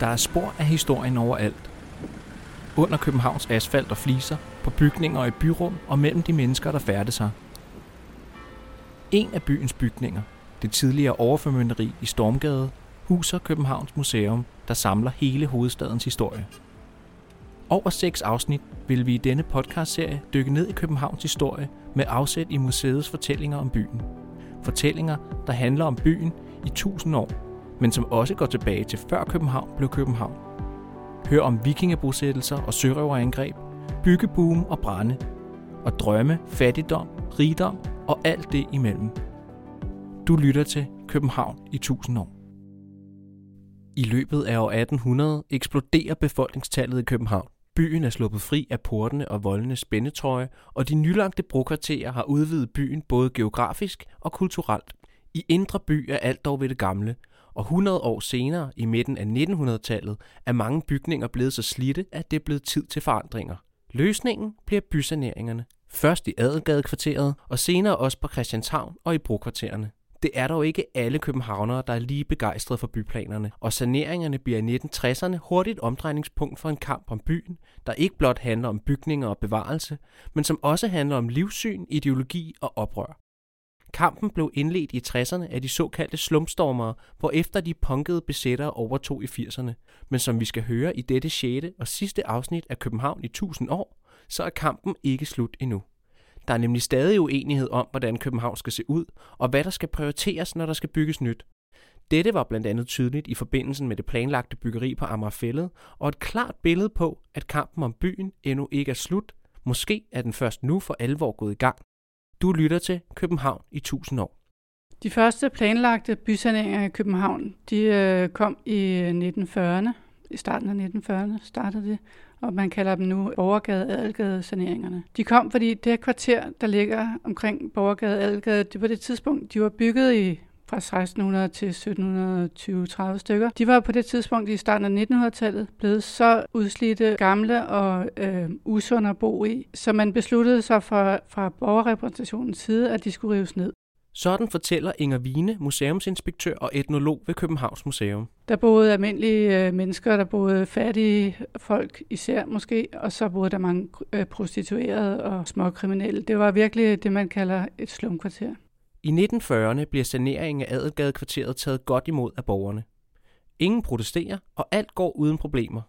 Der er spor af historien overalt. Under Københavns asfalt og fliser, på bygninger og i byrum og mellem de mennesker, der færdes sig. En af byens bygninger, det tidligere overformynderi i Stormgade, huser Københavns Museum, der samler hele hovedstadens historie. Over seks afsnit vil vi i denne podcastserie dykke ned i Københavns historie med afsæt i museets fortællinger om byen. Fortællinger, der handler om byen i tusind år, men som også går tilbage til før København blev København. Hør om vikingebosættelser og sørøverangreb, byggeboom og brænde, og drømme, fattigdom, rigdom og alt det imellem. Du lytter til København i 1000 år. I løbet af år 1800 eksploderer befolkningstallet i København. Byen er sluppet fri af portene og voldene spændetrøje, og de nylagte brokvarterer har udvidet byen både geografisk og kulturelt. I Indre By er alt dog ved det gamle, og 100 år senere, i midten af 1900-tallet, er mange bygninger blevet så slidte, at det er blevet tid til forandringer. Løsningen bliver bysaneringerne. Først i Adelgadekvarteret, og senere også på Christianshavn og i brokvartererne. Det er dog ikke alle københavnere, der er lige begejstrede for byplanerne, og saneringerne bliver i 1960'erne hurtigt omdrejningspunkt for en kamp om byen, der ikke blot handler om bygninger og bevarelse, men som også handler om livssyn, ideologi og oprør. Kampen blev indledt i 60'erne af de såkaldte slumstormere, hvor efter de punkede besættere overtog i 80'erne. Men som vi skal høre i dette 6. og sidste afsnit af København i 1000 år, så er kampen ikke slut endnu. Der er nemlig stadig uenighed om, hvordan København skal se ud, og hvad der skal prioriteres, når der skal bygges nyt. Dette var blandt andet tydeligt i forbindelse med det planlagte byggeri på Amagerfællet, og et klart billede på, at kampen om byen endnu ikke er slut. Måske er den først nu for alvor gået i gang. Du lytter til København i 1000 år. De første planlagte bysaneringer i København, de øh, kom i øh, 1940'erne. I starten af 1940'erne startede det, og man kalder dem nu Borgergade Adelgade saneringerne. De kom, fordi det kvarter, der ligger omkring Borgergade Adelgade, det på det tidspunkt, de var bygget i fra 1600 til 1720-30 stykker. De var på det tidspunkt i starten af 1900-tallet blevet så udslidte, gamle og øh, usunde at bo i, så man besluttede sig fra, fra borgerrepræsentationens side, at de skulle rives ned. Sådan fortæller Inger Vine, museumsinspektør og etnolog ved Københavns Museum. Der boede almindelige øh, mennesker, der boede fattige folk især måske, og så boede der mange øh, prostituerede og småkriminelle. Det var virkelig det, man kalder et slumkvarter. I 1940'erne bliver saneringen af Adelgadekvarteret taget godt imod af borgerne. Ingen protesterer, og alt går uden problemer.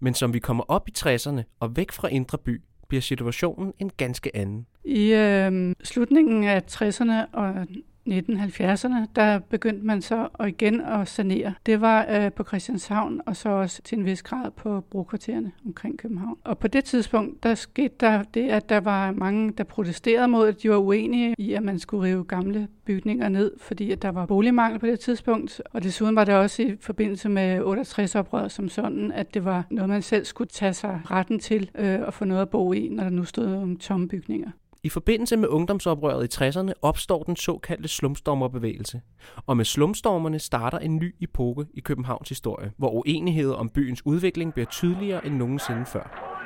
Men som vi kommer op i 60'erne og væk fra Indre By, bliver situationen en ganske anden. I øh, slutningen af 60'erne og 1970'erne, der begyndte man så igen at sanere. Det var øh, på Christianshavn, og så også til en vis grad på brokvartererne omkring København. Og på det tidspunkt, der skete der det, at der var mange, der protesterede mod, at de var uenige i, at man skulle rive gamle bygninger ned, fordi at der var boligmangel på det tidspunkt. Og desuden var det også i forbindelse med 68-oprøret som sådan, at det var noget, man selv skulle tage sig retten til øh, at få noget at bo i, når der nu stod nogle tomme bygninger. I forbindelse med ungdomsoprøret i 60'erne opstår den såkaldte slumstormerbevægelse. Og med slumstormerne starter en ny epoke i Københavns historie, hvor uenigheder om byens udvikling bliver tydeligere end nogensinde før.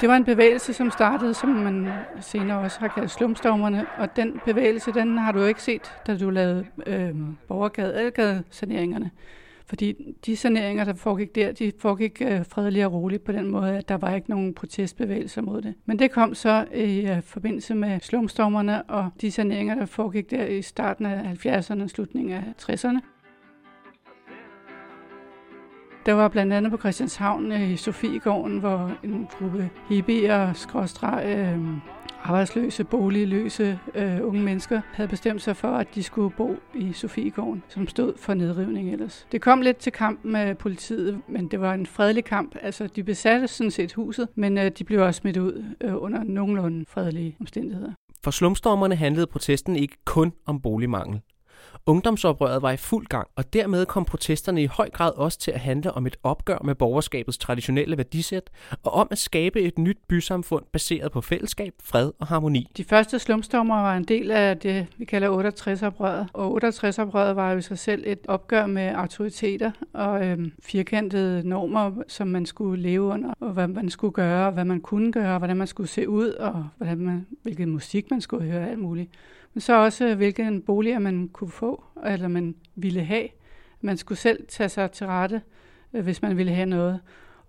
Det var en bevægelse, som startede, som man senere også har kaldt slumstormerne, og den bevægelse, den har du ikke set, da du lavede øh, borgergade-adgade-saneringerne. Fordi de saneringer, der foregik der, de foregik øh, fredeligt og roligt på den måde, at der var ikke nogen protestbevægelser mod det. Men det kom så i øh, forbindelse med slumstormerne og de saneringer, der foregik der i starten af 70'erne og slutningen af 60'erne. Der var blandt andet på Christianshavn øh, i Sofiegården, hvor en gruppe hippier, skråstreg, øh, arbejdsløse, boligløse øh, unge mennesker havde bestemt sig for, at de skulle bo i Sofiegården, som stod for nedrivning ellers. Det kom lidt til kamp med politiet, men det var en fredelig kamp. Altså, de besatte sådan set huset, men øh, de blev også smidt ud øh, under nogenlunde fredelige omstændigheder. For slumstormerne handlede protesten ikke kun om boligmangel. Ungdomsoprøret var i fuld gang, og dermed kom protesterne i høj grad også til at handle om et opgør med borgerskabets traditionelle værdisæt, og om at skabe et nyt bysamfund baseret på fællesskab, fred og harmoni. De første slumstormer var en del af det, vi kalder 68-oprøret, og 68-oprøret var jo i sig selv et opgør med autoriteter og øhm, firkantede normer, som man skulle leve under, og hvad man skulle gøre, og hvad man kunne gøre, og hvordan man skulle se ud, og hvordan man, hvilken musik man skulle høre, alt muligt men så også hvilke boliger man kunne få, eller man ville have. Man skulle selv tage sig til rette, øh, hvis man ville have noget.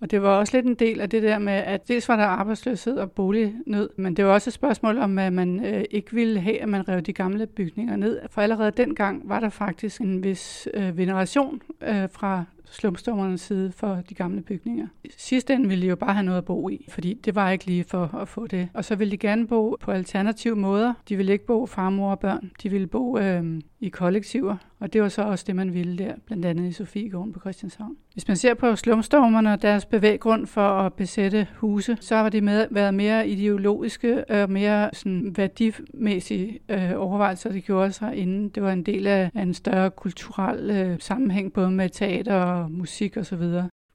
Og det var også lidt en del af det der med, at dels var der arbejdsløshed og bolignød, men det var også et spørgsmål om, at man øh, ikke ville have, at man rev de gamle bygninger ned. For allerede dengang var der faktisk en vis øh, veneration øh, fra slumstormernes side for de gamle bygninger. Sidst ende ville de jo bare have noget at bo i, fordi det var ikke lige for at få det. Og så ville de gerne bo på alternative måder. De ville ikke bo farmor og børn. De ville bo øh, i kollektiver, og det var så også det, man ville der, blandt andet i Sofiegården på Christianshavn. Hvis man ser på slumstormerne og deres bevæggrund for at besætte huse, så har det med, været mere ideologiske og mere sådan værdimæssige øh, overvejelser, det gjorde sig inden. Det var en del af, af en større kulturel øh, sammenhæng, både med teater og musik osv.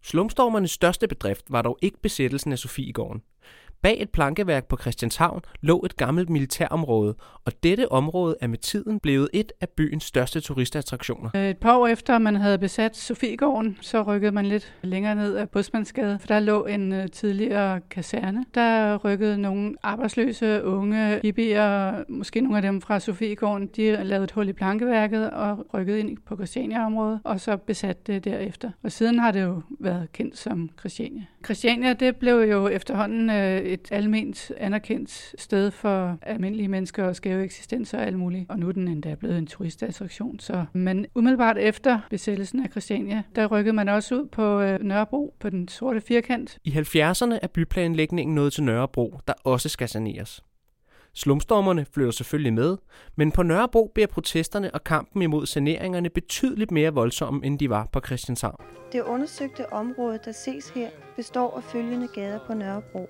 Slumstormernes største bedrift var dog ikke besættelsen af Sofiegården. Bag et plankeværk på Christianshavn lå et gammelt militærområde, og dette område er med tiden blevet et af byens største turistattraktioner. Øh, et par år efter man havde besat Sofiegården, så rykkede man lidt længere ned af Busmandsgade, for der lå en øh, tidligere kaserne. Der rykkede nogle arbejdsløse unge hippier, måske nogle af dem fra Sofiegården, de lavede et hul i plankeværket og rykkede ind på Christiania-området, og så besatte det derefter. Og siden har det jo været kendt som Christiania. Christiania, det blev jo efterhånden øh, et almindeligt anerkendt sted for almindelige mennesker og skæve eksistenser og alt muligt. Og nu er den endda blevet en turistattraktion. Så. Men umiddelbart efter besættelsen af Christiania, der rykkede man også ud på øh, Nørrebro på den sorte firkant. I 70'erne er byplanlægningen nået til Nørrebro, der også skal saneres. Slumstormerne flytter selvfølgelig med, men på Nørrebro bliver protesterne og kampen imod saneringerne betydeligt mere voldsomme, end de var på Christianshavn. Det undersøgte område, der ses her, består af følgende gader på Nørrebro.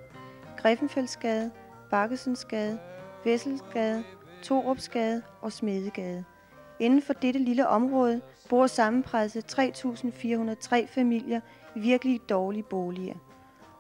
Griffenfeldsgade, Bakkesensgade, Vesselsgade, Torupsgade og Smedegade. Inden for dette lille område bor sammenpresset 3.403 familier i virkelig dårlige boliger.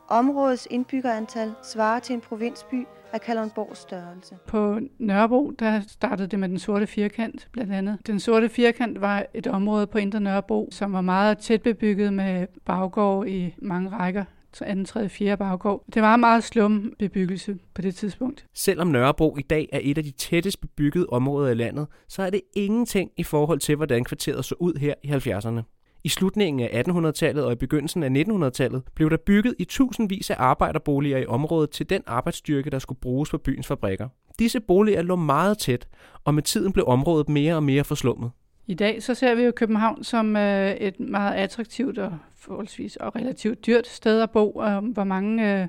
Områdets indbyggerantal svarer til en provinsby af Kalundborgs størrelse. På Nørrebro, der startede det med den sorte firkant, blandt andet. Den sorte firkant var et område på Indre Nørrebro, som var meget tæt bebygget med baggård i mange rækker anden, tredje, fjerde baggård. Det var meget slum bebyggelse på det tidspunkt. Selvom Nørrebro i dag er et af de tættest bebyggede områder i landet, så er det ingenting i forhold til, hvordan kvarteret så ud her i 70'erne. I slutningen af 1800-tallet og i begyndelsen af 1900-tallet blev der bygget i tusindvis af arbejderboliger i området til den arbejdsstyrke, der skulle bruges på byens fabrikker. Disse boliger lå meget tæt, og med tiden blev området mere og mere forslummet. I dag så ser vi jo København som øh, et meget attraktivt og forholdsvis og relativt dyrt sted at bo, og hvor mange øh,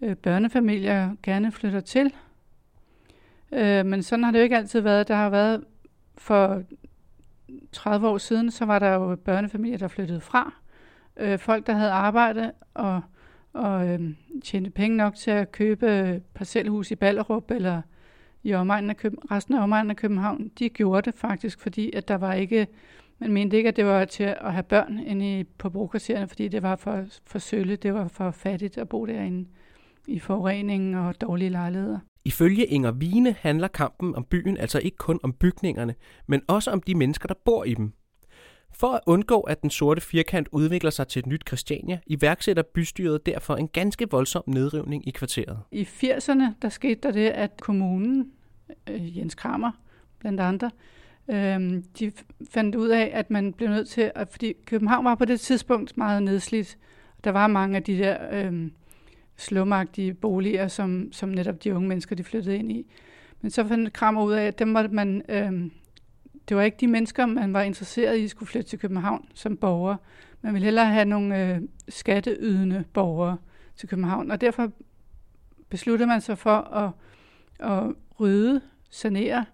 øh, børnefamilier gerne flytter til. Øh, men sådan har det jo ikke altid været. Der har været for 30 år siden, så var der jo børnefamilier, der flyttede fra. Øh, folk, der havde arbejde og, og øh, tjente penge nok til at købe parcelhus i Ballerup eller i omegnen af Køben, resten af omegnen af København, de gjorde det faktisk, fordi at der var ikke, man mente ikke, at det var til at have børn inde i, på brokvartererne, fordi det var for, for sølle, det var for fattigt at bo derinde i forureningen og dårlige lejligheder. Ifølge Inger Vine handler kampen om byen altså ikke kun om bygningerne, men også om de mennesker, der bor i dem. For at undgå, at den sorte firkant udvikler sig til et nyt Christiania, iværksætter bystyret derfor en ganske voldsom nedrivning i kvarteret. I 80'erne der skete der det, at kommunen, øh, Jens Kramer blandt andre, øh, de fandt ud af, at man blev nødt til, at, fordi København var på det tidspunkt meget nedslidt. Der var mange af de der øh, slumagtige boliger, som, som netop de unge mennesker de flyttede ind i. Men så fandt Kramer ud af, at dem måtte man øh, det var ikke de mennesker, man var interesseret i, at skulle flytte til København som borgere. Man ville hellere have nogle øh, skatteydende borgere til København. Og derfor besluttede man sig for at, at rydde, sanere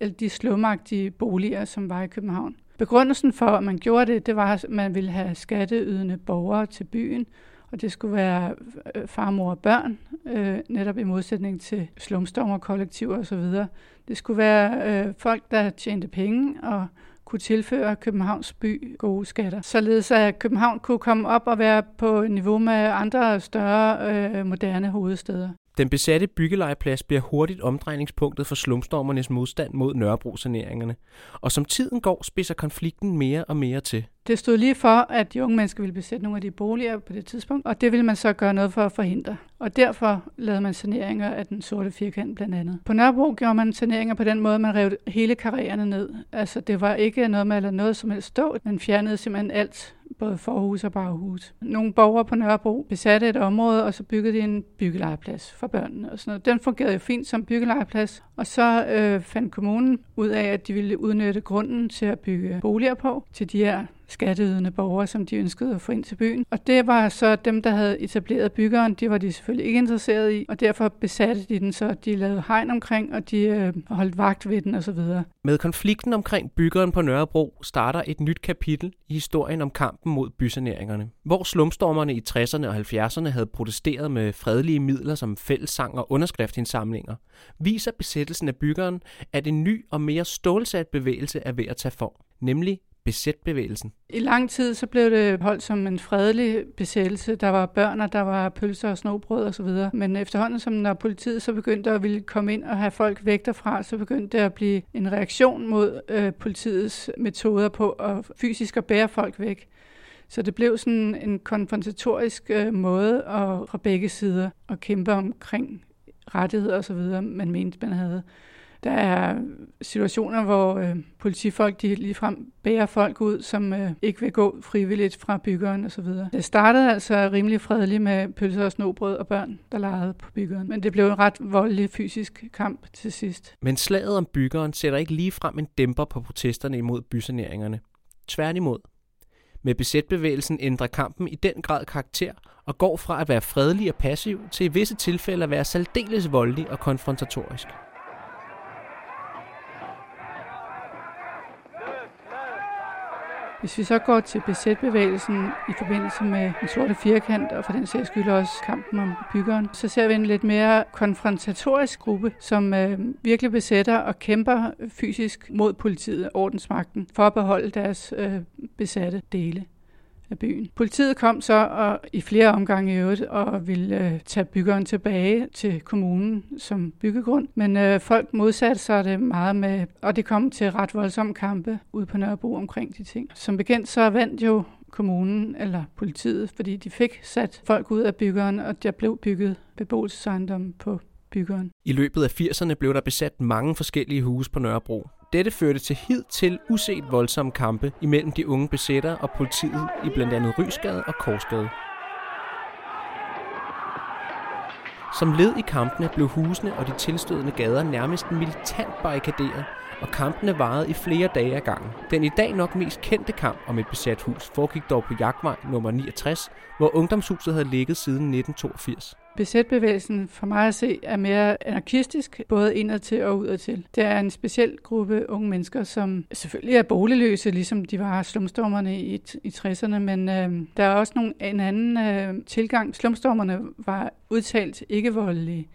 de, de slumagtige boliger, som var i København. Begrundelsen for, at man gjorde det, det var, at man ville have skatteydende borgere til byen, og det skulle være øh, far, mor og børn, øh, netop i modsætning til slumstormer, kollektiver osv. Det skulle være øh, folk, der tjente penge og kunne tilføre Københavns by gode skatter. Således at København kunne komme op og være på niveau med andre større øh, moderne hovedsteder. Den besatte byggelejeplads bliver hurtigt omdrejningspunktet for slumstormernes modstand mod Nørrebro-saneringerne, og som tiden går, spidser konflikten mere og mere til. Det stod lige for, at de unge mennesker ville besætte nogle af de boliger på det tidspunkt, og det ville man så gøre noget for at forhindre. Og derfor lavede man saneringer af den sorte firkant blandt andet. På Nørrebro gjorde man saneringer på den måde, at man rev hele karriererne ned. Altså det var ikke noget med at noget som helst stå, man fjernede simpelthen alt både forhus og baghus. Nogle borgere på Nørrebro besatte et område, og så byggede de en byggelejeplads for børnene og sådan noget. Den fungerede jo fint som byggelejeplads, og så øh, fandt kommunen ud af, at de ville udnytte grunden til at bygge boliger på til de her skatteydende borgere, som de ønskede at få ind til byen. Og det var så dem, der havde etableret byggeren, de var de selvfølgelig ikke interesseret i, og derfor besatte de den, så de lavede hegn omkring, og de øh, holdt vagt ved den osv. Med konflikten omkring byggeren på Nørrebro starter et nyt kapitel i historien om kampen mod bysaneringerne. Hvor slumstormerne i 60'erne og 70'erne havde protesteret med fredelige midler som fællessang og underskriftsindsamlinger, viser besættelsen af byggeren, at en ny og mere stålsat bevægelse er ved at tage form, nemlig besætbevægelsen? I lang tid så blev det holdt som en fredelig besættelse. Der var børn, og der var pølser og snobrød osv. Men efterhånden, som når politiet så begyndte at ville komme ind og have folk væk derfra, så begyndte det at blive en reaktion mod øh, politiets metoder på at fysisk at bære folk væk. Så det blev sådan en konfrontatorisk øh, måde at, fra begge sider at kæmpe omkring rettigheder osv., man mente, man havde. Der er situationer, hvor øh, politifolk de ligefrem bærer folk ud, som øh, ikke vil gå frivilligt fra byggeren osv. Det startede altså rimelig fredeligt med pølser og snobrød og børn, der legede på byggeren. Men det blev en ret voldelig fysisk kamp til sidst. Men slaget om byggeren sætter ikke lige frem en dæmper på protesterne imod bysaneringerne. Tværtimod. Med besætbevægelsen ændrer kampen i den grad karakter og går fra at være fredelig og passiv til i visse tilfælde at være særdeles voldelig og konfrontatorisk. Hvis vi så går til besætbevægelsen i forbindelse med den sorte firkant, og for den sags skyld også kampen om byggeren, så ser vi en lidt mere konfrontatorisk gruppe, som øh, virkelig besætter og kæmper fysisk mod politiet og ordensmagten for at beholde deres øh, besatte dele af byen. Politiet kom så og i flere omgange i øvrigt og ville øh, tage byggeren tilbage til kommunen som byggegrund, men øh, folk modsatte sig det meget med, og det kom til ret voldsomme kampe ude på Nørrebro omkring de ting. Som bekendt så vandt jo kommunen eller politiet, fordi de fik sat folk ud af byggeren, og der blev bygget beboelsesejendomme på byggeren. I løbet af 80'erne blev der besat mange forskellige huse på Nørrebro. Dette førte til hid til uset voldsomme kampe imellem de unge besættere og politiet i blandt andet Rysgade og Korsgade. Som led i kampene blev husene og de tilstødende gader nærmest militant barrikaderet, og kampene varede i flere dage ad gangen. Den i dag nok mest kendte kamp om et besat hus foregik dog på Jagtvej nummer 69, hvor ungdomshuset havde ligget siden 1982. BZ-bevægelsen for mig at se er mere anarkistisk, både indadtil og udadtil. Det er en speciel gruppe unge mennesker, som selvfølgelig er boligløse, ligesom de var slumstormerne i, i 60'erne, men øh, der er også nogle, en anden øh, tilgang. Slumstormerne var udtalt ikke voldelige.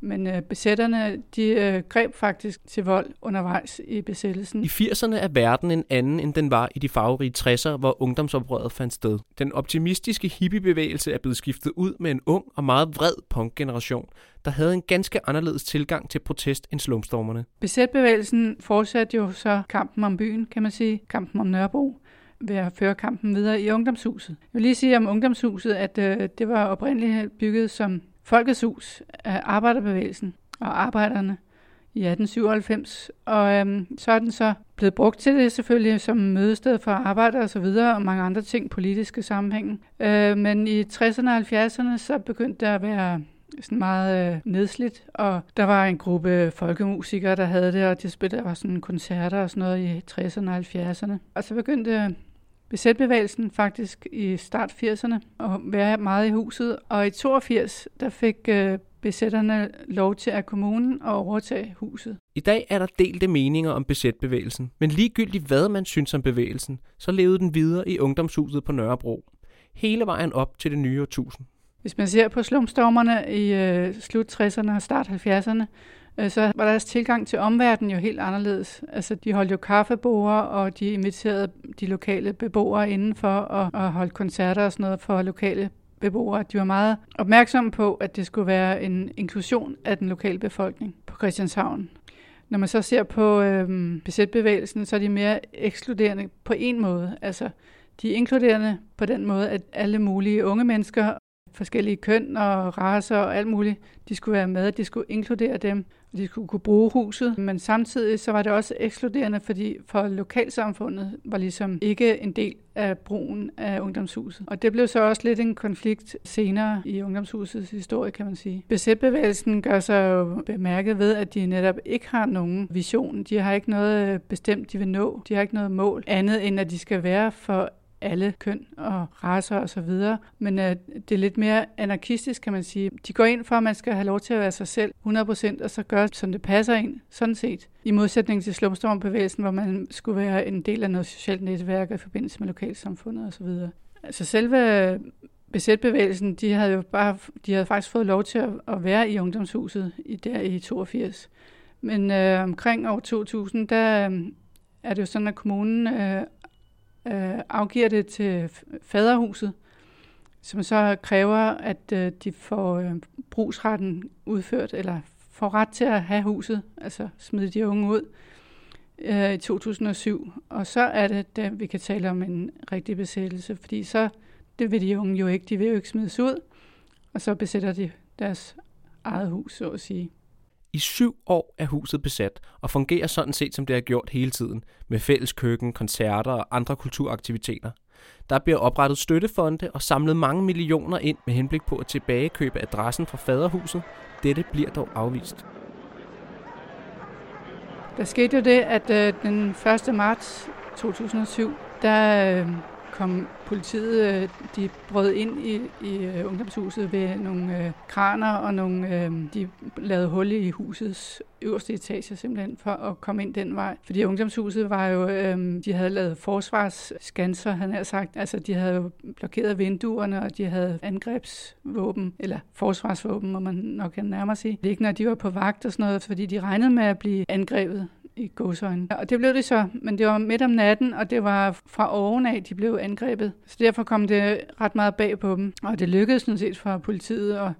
Men øh, besætterne, de øh, greb faktisk til vold undervejs i besættelsen. I 80'erne er verden en anden, end den var i de farverige 60'er, hvor ungdomsoprøret fandt sted. Den optimistiske hippiebevægelse er blevet skiftet ud med en ung og meget vred punkgeneration, der havde en ganske anderledes tilgang til protest end slumstormerne. Besætbevægelsen fortsatte jo så kampen om byen, kan man sige, kampen om Nørrebro ved at føre kampen videre i ungdomshuset. Jeg vil lige sige om ungdomshuset, at øh, det var oprindeligt bygget som Folkets Hus øh, Arbejderbevægelsen og arbejderne i 1897. Og øhm, så er den så blevet brugt til det selvfølgelig som mødested for arbejdere og så videre, og mange andre ting, politiske sammenhænge. Øh, men i 60'erne og 70'erne, så begyndte der at være sådan meget øh, nedslidt, og der var en gruppe folkemusikere, der havde det, og de spillede, var sådan koncerter og sådan noget i 60'erne og 70'erne. Og så begyndte besætbevægelsen faktisk i start 80'erne og være meget i huset. Og i 82, der fik øh, besætterne lov til at kommunen at overtage huset. I dag er der delte meninger om besætbevægelsen, men ligegyldigt hvad man synes om bevægelsen, så levede den videre i ungdomshuset på Nørrebro. Hele vejen op til det nye årtusind. Hvis man ser på slumstormerne i øh, slut 60'erne og start 70'erne, Øh, Øh, så var deres tilgang til omverdenen jo helt anderledes. Altså, de holdt jo kaffebord, og de inviterede de lokale beboere indenfor og, og holdt koncerter og sådan noget for lokale beboere. De var meget opmærksomme på, at det skulle være en inklusion af den lokale befolkning på Christianshavn. Når man så ser på øhm, besætbevægelsen, så er de mere ekskluderende på en måde. Altså, de er inkluderende på den måde, at alle mulige unge mennesker, forskellige køn og raser og alt muligt, de skulle være med, de skulle inkludere dem de skulle kunne bruge huset, men samtidig så var det også ekskluderende, fordi for lokalsamfundet var ligesom ikke en del af brugen af ungdomshuset. Og det blev så også lidt en konflikt senere i ungdomshusets historie, kan man sige. Besætbevægelsen gør sig jo bemærket ved, at de netop ikke har nogen vision. De har ikke noget bestemt, de vil nå. De har ikke noget mål andet, end at de skal være for alle køn og raser og så videre. Men øh, det er lidt mere anarkistisk, kan man sige. De går ind for, at man skal have lov til at være sig selv 100%, og så gøre, som det passer ind, sådan set. I modsætning til slumstormbevægelsen, hvor man skulle være en del af noget socialt netværk i forbindelse med lokalsamfundet og så videre. Altså selve besætbevægelsen, de havde jo bare, de havde faktisk fået lov til at, at være i ungdomshuset i, der i 82. Men øh, omkring år 2000, der øh, er det jo sådan, at kommunen øh, øh, afgiver det til faderhuset, som så kræver, at øh, de får øh, brugsretten udført, eller får ret til at have huset, altså smide de unge ud øh, i 2007. Og så er det, da vi kan tale om en rigtig besættelse, fordi så, det vil de unge jo ikke, de vil jo ikke smides ud, og så besætter de deres eget hus, så at sige. I syv år er huset besat og fungerer sådan set, som det har gjort hele tiden, med fælles køkken, koncerter og andre kulturaktiviteter. Der bliver oprettet støttefonde og samlet mange millioner ind med henblik på at tilbagekøbe adressen fra faderhuset. Dette bliver dog afvist. Der skete jo det, at øh, den 1. marts 2007, der øh, kom politiet, øh, de brød ind i, i øh, ungdomshuset ved nogle øh, kraner, og nogle, øh, de lavede hul i husets øverste etage simpelthen for at komme ind den vej. Fordi ungdomshuset var jo, øh, de havde lavet forsvarsskanser, han har sagt. Altså de havde jo blokeret vinduerne, og de havde angrebsvåben, eller forsvarsvåben, må man nok nærmere sige. Det er ikke, når de var på vagt og sådan noget, fordi de regnede med at blive angrebet i godsøjne. Og det blev det så, men det var midt om natten, og det var fra oven af, de blev angrebet. Så derfor kom det ret meget bag på dem. Og det lykkedes sådan set for politiet, og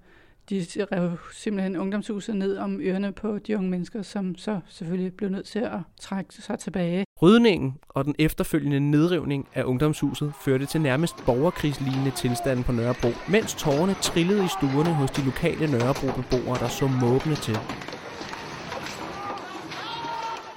de rev simpelthen ungdomshuset ned om ørerne på de unge mennesker, som så selvfølgelig blev nødt til at trække sig tilbage. Rydningen og den efterfølgende nedrivning af ungdomshuset førte til nærmest borgerkrigslignende tilstanden på Nørrebro, mens tårerne trillede i stuerne hos de lokale Nørrebro-beboere, der så måbne til.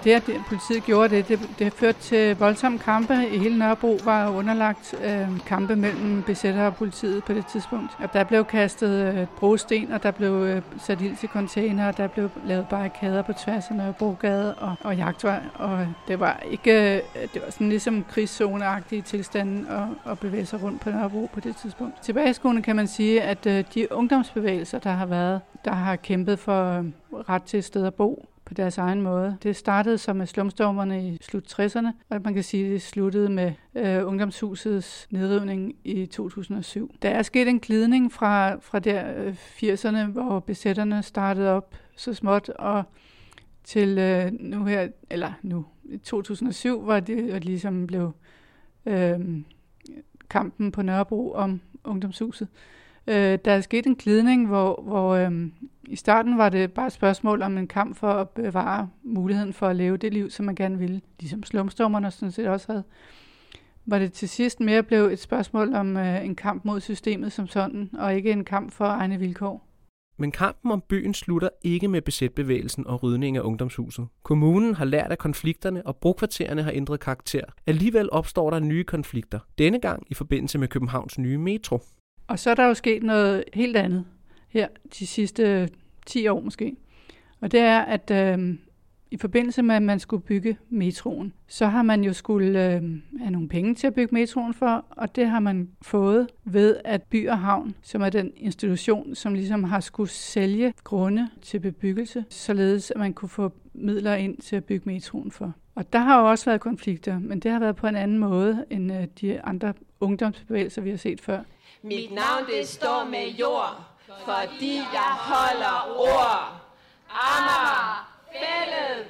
Det, at politiet gjorde det, det, det førte til voldsomme kampe. I hele Nørrebro var underlagt øh, kampe mellem besættere og politiet på det tidspunkt. Og der blev kastet øh, brosten, og der blev øh, sat ild til container, og der blev lavet barrikader på tværs af Nørrebrogade og, og jagtvej. Og det var ikke, øh, det var sådan ligesom krigszoneagtige tilstanden at, at bevæge sig rundt på Nørrebro på det tidspunkt. Tilbageskuende kan man sige, at øh, de ungdomsbevægelser, der har været, der har kæmpet for øh, ret til et sted at bo, på deres egen måde. Det startede som med slumstormerne i slut 60'erne, og man kan sige, at det sluttede med øh, ungdomshusets nedrivning i 2007. Der er sket en glidning fra, fra der øh, 80'erne, hvor besætterne startede op så småt, og til øh, nu her, eller nu, 2007, hvor det ligesom blev øh, kampen på Nørrebro om ungdomshuset. Øh, der er sket en glidning, hvor, hvor øh, i starten var det bare et spørgsmål om en kamp for at bevare muligheden for at leve det liv, som man gerne ville, ligesom slumstormerne sådan set også havde. Var det til sidst mere blev et spørgsmål om øh, en kamp mod systemet som sådan, og ikke en kamp for egne vilkår. Men kampen om byen slutter ikke med besætbevægelsen og rydning af ungdomshuset. Kommunen har lært af konflikterne, og brokvartererne har ændret karakter. Alligevel opstår der nye konflikter. Denne gang i forbindelse med Københavns nye metro. Og så er der jo sket noget helt andet her de sidste 10 år måske. Og det er, at øh, i forbindelse med, at man skulle bygge metroen, så har man jo skulle øh, have nogle penge til at bygge metroen for, og det har man fået ved, at By og Havn, som er den institution, som ligesom har skulle sælge grunde til bebyggelse, således at man kunne få midler ind til at bygge metroen for. Og der har jo også været konflikter, men det har været på en anden måde end øh, de andre ungdomsbevægelser, vi har set før. Mit navn det står med jord, fordi jeg holder ord. Amager, fældet,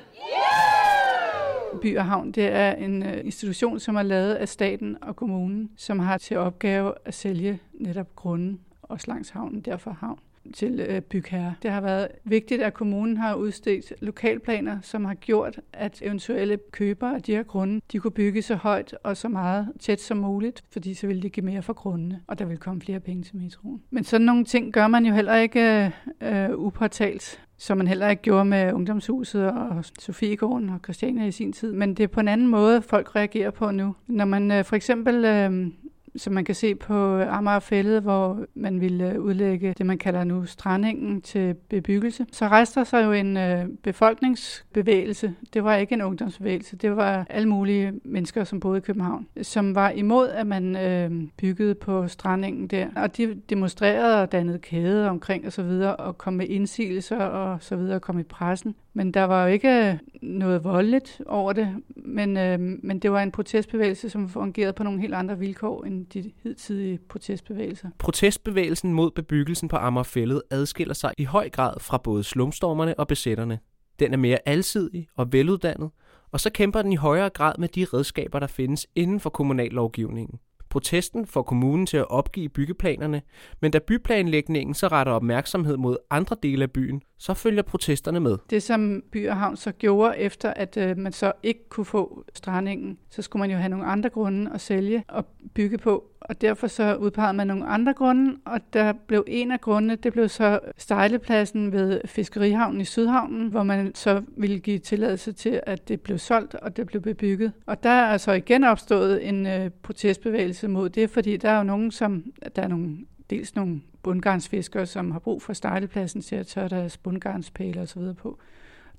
By og Havn, det er en øh, institution, som er lavet af staten og kommunen, som har til opgave at sælge netop grunden og Slangshavnen, derfor havn til øh, bygherre. Det har været vigtigt, at kommunen har udstedt lokalplaner, som har gjort, at eventuelle købere af de her grunde, de kunne bygge så højt og så meget tæt som muligt, fordi så ville de give mere for grundene, og der vil komme flere penge til metroen. Men sådan nogle ting gør man jo heller ikke øh, øh upåtalt som man heller ikke gjorde med Ungdomshuset og Sofiegården og Christiania i sin tid. Men det er på en anden måde, folk reagerer på nu. Når man øh, for eksempel øh, som man kan se på Amagerfældet, hvor man ville øh, udlægge det, man kalder nu strandingen til bebyggelse. Så rejste der sig jo en øh, befolkningsbevægelse. Det var ikke en ungdomsbevægelse, det var alle mulige mennesker, som boede i København, som var imod, at man øh, byggede på strandingen der. Og de demonstrerede og dannede kæde omkring osv., og, og kom med indsigelser og så videre, og kom i pressen. Men der var jo ikke øh, noget voldeligt over det, men, øh, men det var en protestbevægelse, som fungerede på nogle helt andre vilkår end de hidtidige protestbevægelser. Protestbevægelsen mod bebyggelsen på Amagerfællet adskiller sig i høj grad fra både slumstormerne og besætterne. Den er mere alsidig og veluddannet, og så kæmper den i højere grad med de redskaber, der findes inden for kommunallovgivningen. Protesten får kommunen til at opgive byggeplanerne, men da byplanlægningen så retter opmærksomhed mod andre dele af byen, så følger protesterne med. Det som By og Havn så gjorde efter, at øh, man så ikke kunne få strandingen, så skulle man jo have nogle andre grunde at sælge og bygge på og derfor så udpegede man nogle andre grunde, og der blev en af grundene, det blev så stejlepladsen ved Fiskerihavnen i Sydhavnen, hvor man så ville give tilladelse til, at det blev solgt, og det blev bebygget. Og der er så igen opstået en øh, protestbevægelse mod det, fordi der er jo nogen, som, der er nogle, dels nogle bundgarnsfiskere, som har brug for stejlepladsen til at tørre deres bundgarnspæle og så videre på.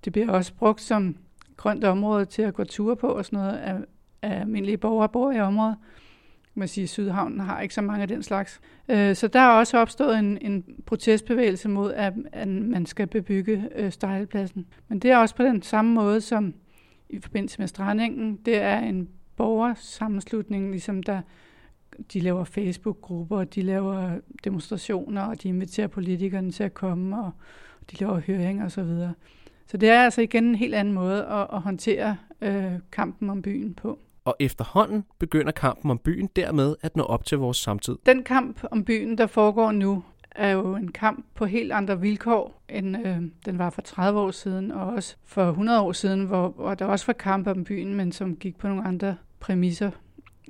Det bliver også brugt som grønt område til at gå ture på og sådan noget af, af almindelige borgere bor i området man sige, Sydhavnen har ikke så mange af den slags. Øh, så der er også opstået en, en protestbevægelse mod, at, at man skal bebygge øh, stejlepladsen. Men det er også på den samme måde som i forbindelse med Strandingen. Det er en borgersammenslutning, ligesom der de laver Facebook-grupper, de laver demonstrationer, og de inviterer politikerne til at komme, og de laver høringer osv. Så, videre. så det er altså igen en helt anden måde at, at håndtere øh, kampen om byen på og efterhånden begynder kampen om byen dermed at nå op til vores samtid. Den kamp om byen, der foregår nu, er jo en kamp på helt andre vilkår, end øh, den var for 30 år siden, og også for 100 år siden, hvor, hvor der også var kamp om byen, men som gik på nogle andre præmisser.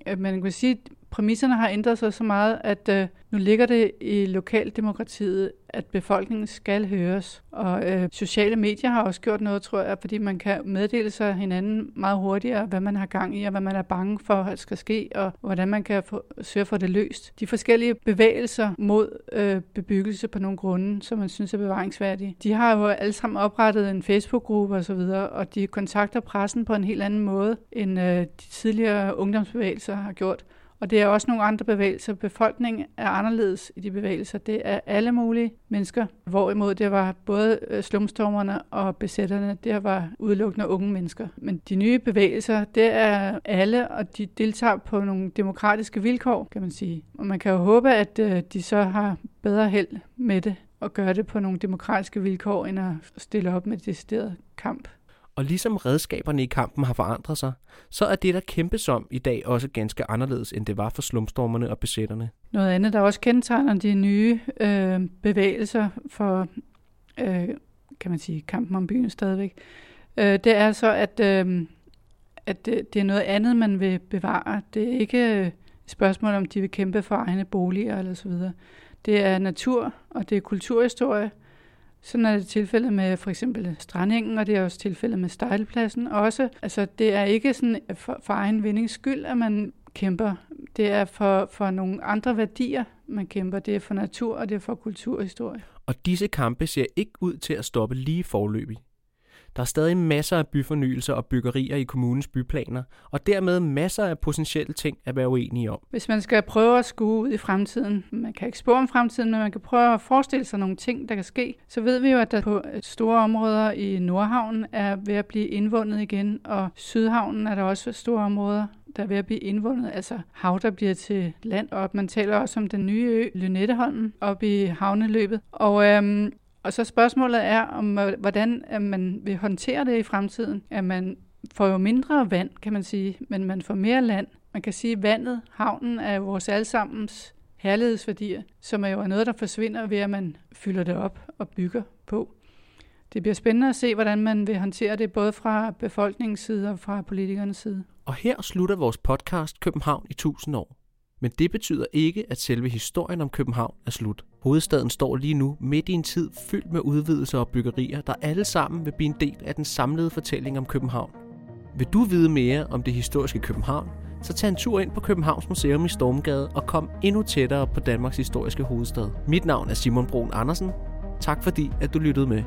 Øh, man kan sige, at præmisserne har ændret sig så meget, at øh, nu ligger det i lokaldemokratiet, at befolkningen skal høres. Og øh, sociale medier har også gjort noget, tror jeg, fordi man kan meddele sig hinanden meget hurtigere, hvad man har gang i, og hvad man er bange for, at skal ske, og hvordan man kan få, sørge for det løst. De forskellige bevægelser mod øh, bebyggelse på nogle grunde, som man synes er bevaringsværdige, de har jo alle sammen oprettet en Facebook-gruppe osv., og, og de kontakter pressen på en helt anden måde, end øh, de tidligere ungdomsbevægelser har gjort. Og det er også nogle andre bevægelser. Befolkningen er anderledes i de bevægelser. Det er alle mulige mennesker. Hvorimod det var både øh, slumstormerne og besætterne, det var udelukkende unge mennesker. Men de nye bevægelser, det er alle, og de deltager på nogle demokratiske vilkår, kan man sige. Og man kan jo håbe, at øh, de så har bedre held med det og gøre det på nogle demokratiske vilkår, end at stille op med decideret kamp. Og ligesom redskaberne i kampen har forandret sig, så er det, der kæmpes om i dag, også ganske anderledes, end det var for slumstormerne og besætterne. Noget andet, der også kendetegner de nye øh, bevægelser for, øh, kan man sige, kampen om byen stadigvæk, øh, det er så, at, øh, at det, det er noget andet, man vil bevare. Det er ikke øh, et spørgsmål, om de vil kæmpe for egne boliger eller så videre. Det er natur, og det er kulturhistorie, sådan er det tilfældet med for eksempel strandingen, og det er også tilfældet med Stejlpladsen også. Altså, det er ikke sådan for, for egen vindings skyld, at man kæmper. Det er for, for nogle andre værdier, man kæmper. Det er for natur, og det er for kulturhistorie. Og disse kampe ser ikke ud til at stoppe lige forløbig. Der er stadig masser af byfornyelser og byggerier i kommunens byplaner, og dermed masser af potentielle ting at være uenige om. Hvis man skal prøve at skue ud i fremtiden, man kan ikke spå om fremtiden, men man kan prøve at forestille sig nogle ting, der kan ske, så ved vi jo, at der på store områder i Nordhavnen er ved at blive indvundet igen, og Sydhavnen er der også store områder, der er ved at blive indvundet, altså hav, der bliver til land, og man taler også om den nye ø, Lynetteholmen, oppe i havneløbet. Og øhm, og så spørgsmålet er, om øh, hvordan man vil håndtere det i fremtiden. At man får jo mindre vand, kan man sige, men man får mere land. Man kan sige, at vandet, havnen, er vores allesammens herlighedsværdier, som er jo noget, der forsvinder ved, at man fylder det op og bygger på. Det bliver spændende at se, hvordan man vil håndtere det, både fra befolkningens side og fra politikernes side. Og her slutter vores podcast København i 1000 år. Men det betyder ikke, at selve historien om København er slut. Hovedstaden står lige nu midt i en tid fyldt med udvidelser og byggerier, der alle sammen vil blive en del af den samlede fortælling om København. Vil du vide mere om det historiske København, så tag en tur ind på Københavns Museum i Stormgade og kom endnu tættere på Danmarks historiske hovedstad. Mit navn er Simon Brun Andersen. Tak fordi, at du lyttede med.